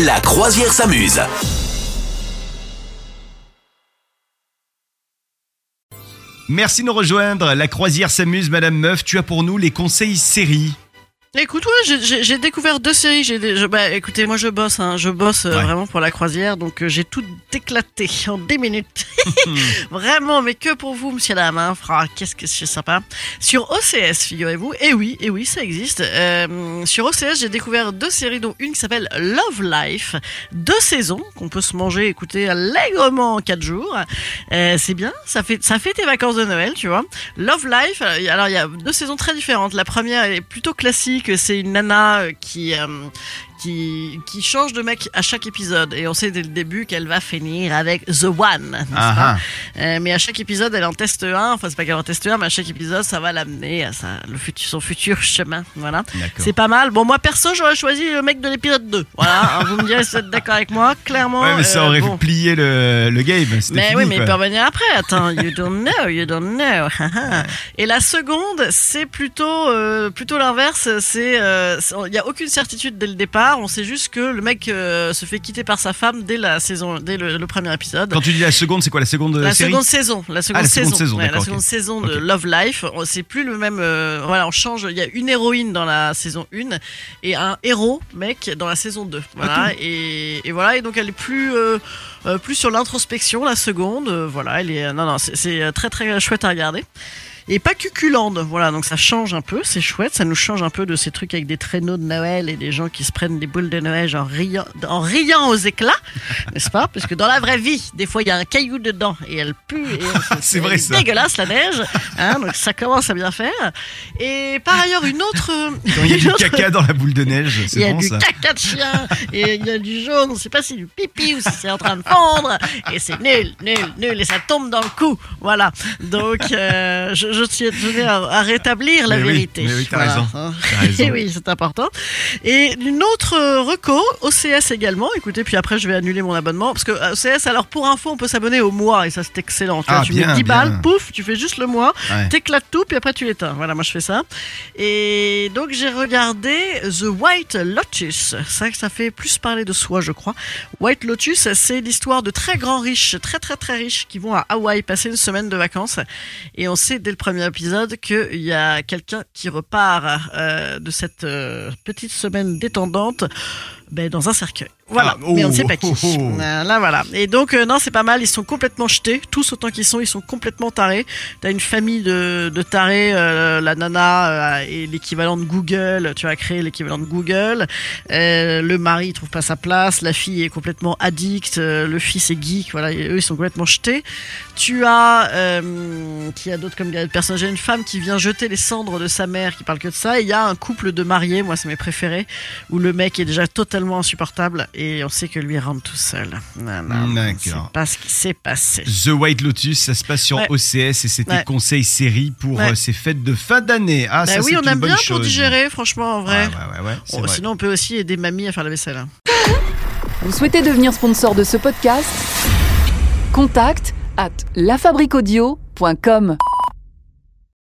La croisière s'amuse. Merci de nous rejoindre. La croisière s'amuse, Madame Meuf. Tu as pour nous les conseils séries. Écoute, ouais, j'ai- découvert deux séries. J'ai bah, écoutez, moi je bosse, hein, je bosse euh, Ouais. vraiment pour la croisière, donc euh, j'ai tout éclaté en 10 minutes. vraiment, mais que pour vous, monsieur dame. Hein, fra, qu'est-ce que c'est sympa. Sur OCS, figurez-vous. Et oui, et oui, ça existe. Euh, sur OCS, j'ai découvert deux séries, dont une qui s'appelle Love Life, deux saisons qu'on peut se manger, écoutez, allègrement en quatre jours. Euh, c'est bien, ça fait ça fait tes vacances de Noël, tu vois. Love Life, alors il y a deux saisons très différentes. La première est plutôt classique, c'est une nana euh, qui euh, qui qui change de mec à chaque épisode et on sait dès le début qu'elle va finir avec The One, Ah, pas Euh, Mais à chaque épisode, elle en teste un. Enfin, c'est pas qu'elle en teste un, mais à chaque épisode, ça va l'amener à sa, le futur, son futur chemin. Voilà. C'est pas mal. Bon, moi perso, j'aurais choisi le mec de l'épisode 2. Voilà. vous me direz si vous êtes d'accord avec moi. Clairement. Ouais, mais ça euh, aurait bon. plié le, le game. Mais fini, oui, mais il peut revenir après. Attends, you don't know, you don't know. Et la seconde, c'est plutôt euh, plutôt l'inverse. C'est euh, il y a aucune certitude dès le départ. On sait juste que le mec euh, se fait quitter par sa femme dès la saison, dès le, le premier épisode. Quand tu dis la seconde, c'est quoi la seconde La série seconde saison, la seconde Ah, la seconde saison, Ouais, la seconde saison de. Love Life. C'est plus le même. euh, voilà, on change. Il y a une héroïne dans la saison 1 et un héros mec dans la saison 2. Voilà. et, et voilà. Et donc elle est plus euh, euh, plus sur l'introspection la seconde. Euh, voilà. Elle est non non c'est- c'est très très chouette à regarder. Et pas cuculande, voilà, donc ça change un peu, c'est chouette, ça nous change un peu de ces trucs avec des traîneaux de Noël et des gens qui se prennent des boules de neige en riant, en riant aux éclats, n'est-ce pas? Parce que dans la vraie vie, des fois il y a un caillou dedans et elle pue et C'est vrai, ça. dégueulasse la neige, hein, donc ça commence à bien faire. Et par ailleurs une autre, Quand il y a du autre- caca dans la boule de neige, il y c'est a bon du ça. caca de chien et il y a du jaune, on sait pas si c'est du pipi ou si c'est en train de fondre et c'est nul, nul, nul et ça tombe dans le cou. Voilà. Donc euh, je, je tiens- tenais à, à rétablir la Mais oui, vérité. mais oui, t'as Voilà, raison, hein. raison. Et oui, c'est important. Et une autre euh, reco, OCS également. Écoutez, puis après je vais annuler mon abonnement parce que euh, OCS, alors pour info, on peut s'abonner au mois et ça c'est excellent. Tu, vois, Ah, tu bien, mets 10 bien. balles, pouf, tu fais juste le mois, Ouais. t'éclates tout, puis après tu l'éteins. Voilà, moi je fais ça. Et donc j'ai regardé The White Lotus. Ça, ça fait plus parler de soi, je crois. White Lotus, c'est l'histoire de très grands riches, très très très riches, qui vont à Hawaï passer une semaine de vacances. Et on sait dès le premier épisode qu'il y a quelqu'un qui repart euh, de cette euh, petite semaine détendante ben, dans un cercueil. Voilà, Ah, oh, mais on ne sait pas qui. oh, oh, oh. Là, voilà. Et donc, euh, non, c'est pas mal. Ils sont complètement jetés. Tous autant qu'ils sont, ils sont complètement tarés. T'as une famille de, de tarés. euh, la nana euh, est l'équivalent de Google. Tu as créé l'équivalent de Google. Euh, le mari il trouve pas sa place. La fille est complètement addict. euh, le fils est geek. Voilà, et eux, ils sont complètement jetés. Tu as, euh, qui a d'autres comme des personnages J'ai une femme qui vient jeter les cendres de sa mère, qui parle que de ça. Et il y a un couple de mariés, moi, c'est mes préférés, où le mec est déjà totalement insupportable et on sait que lui rentre tout seul. Non, non, on D'accord. sait pas ce qui s'est passé. The White Lotus, ça se passe sur Ouais. OCS et c'était Ouais. conseil série pour Ouais. euh, ces fêtes de fin d'année. Ah, Bah ça, oui, c'est on une aime bonne bien pour chose. digérer, franchement, en vrai. Ouais, ouais, ouais, ouais, c'est Oh, vrai. sinon, on peut aussi aider mamie à faire la vaisselle. hein. Vous souhaitez devenir sponsor de ce podcast? Contact à lafabriquaudio.com.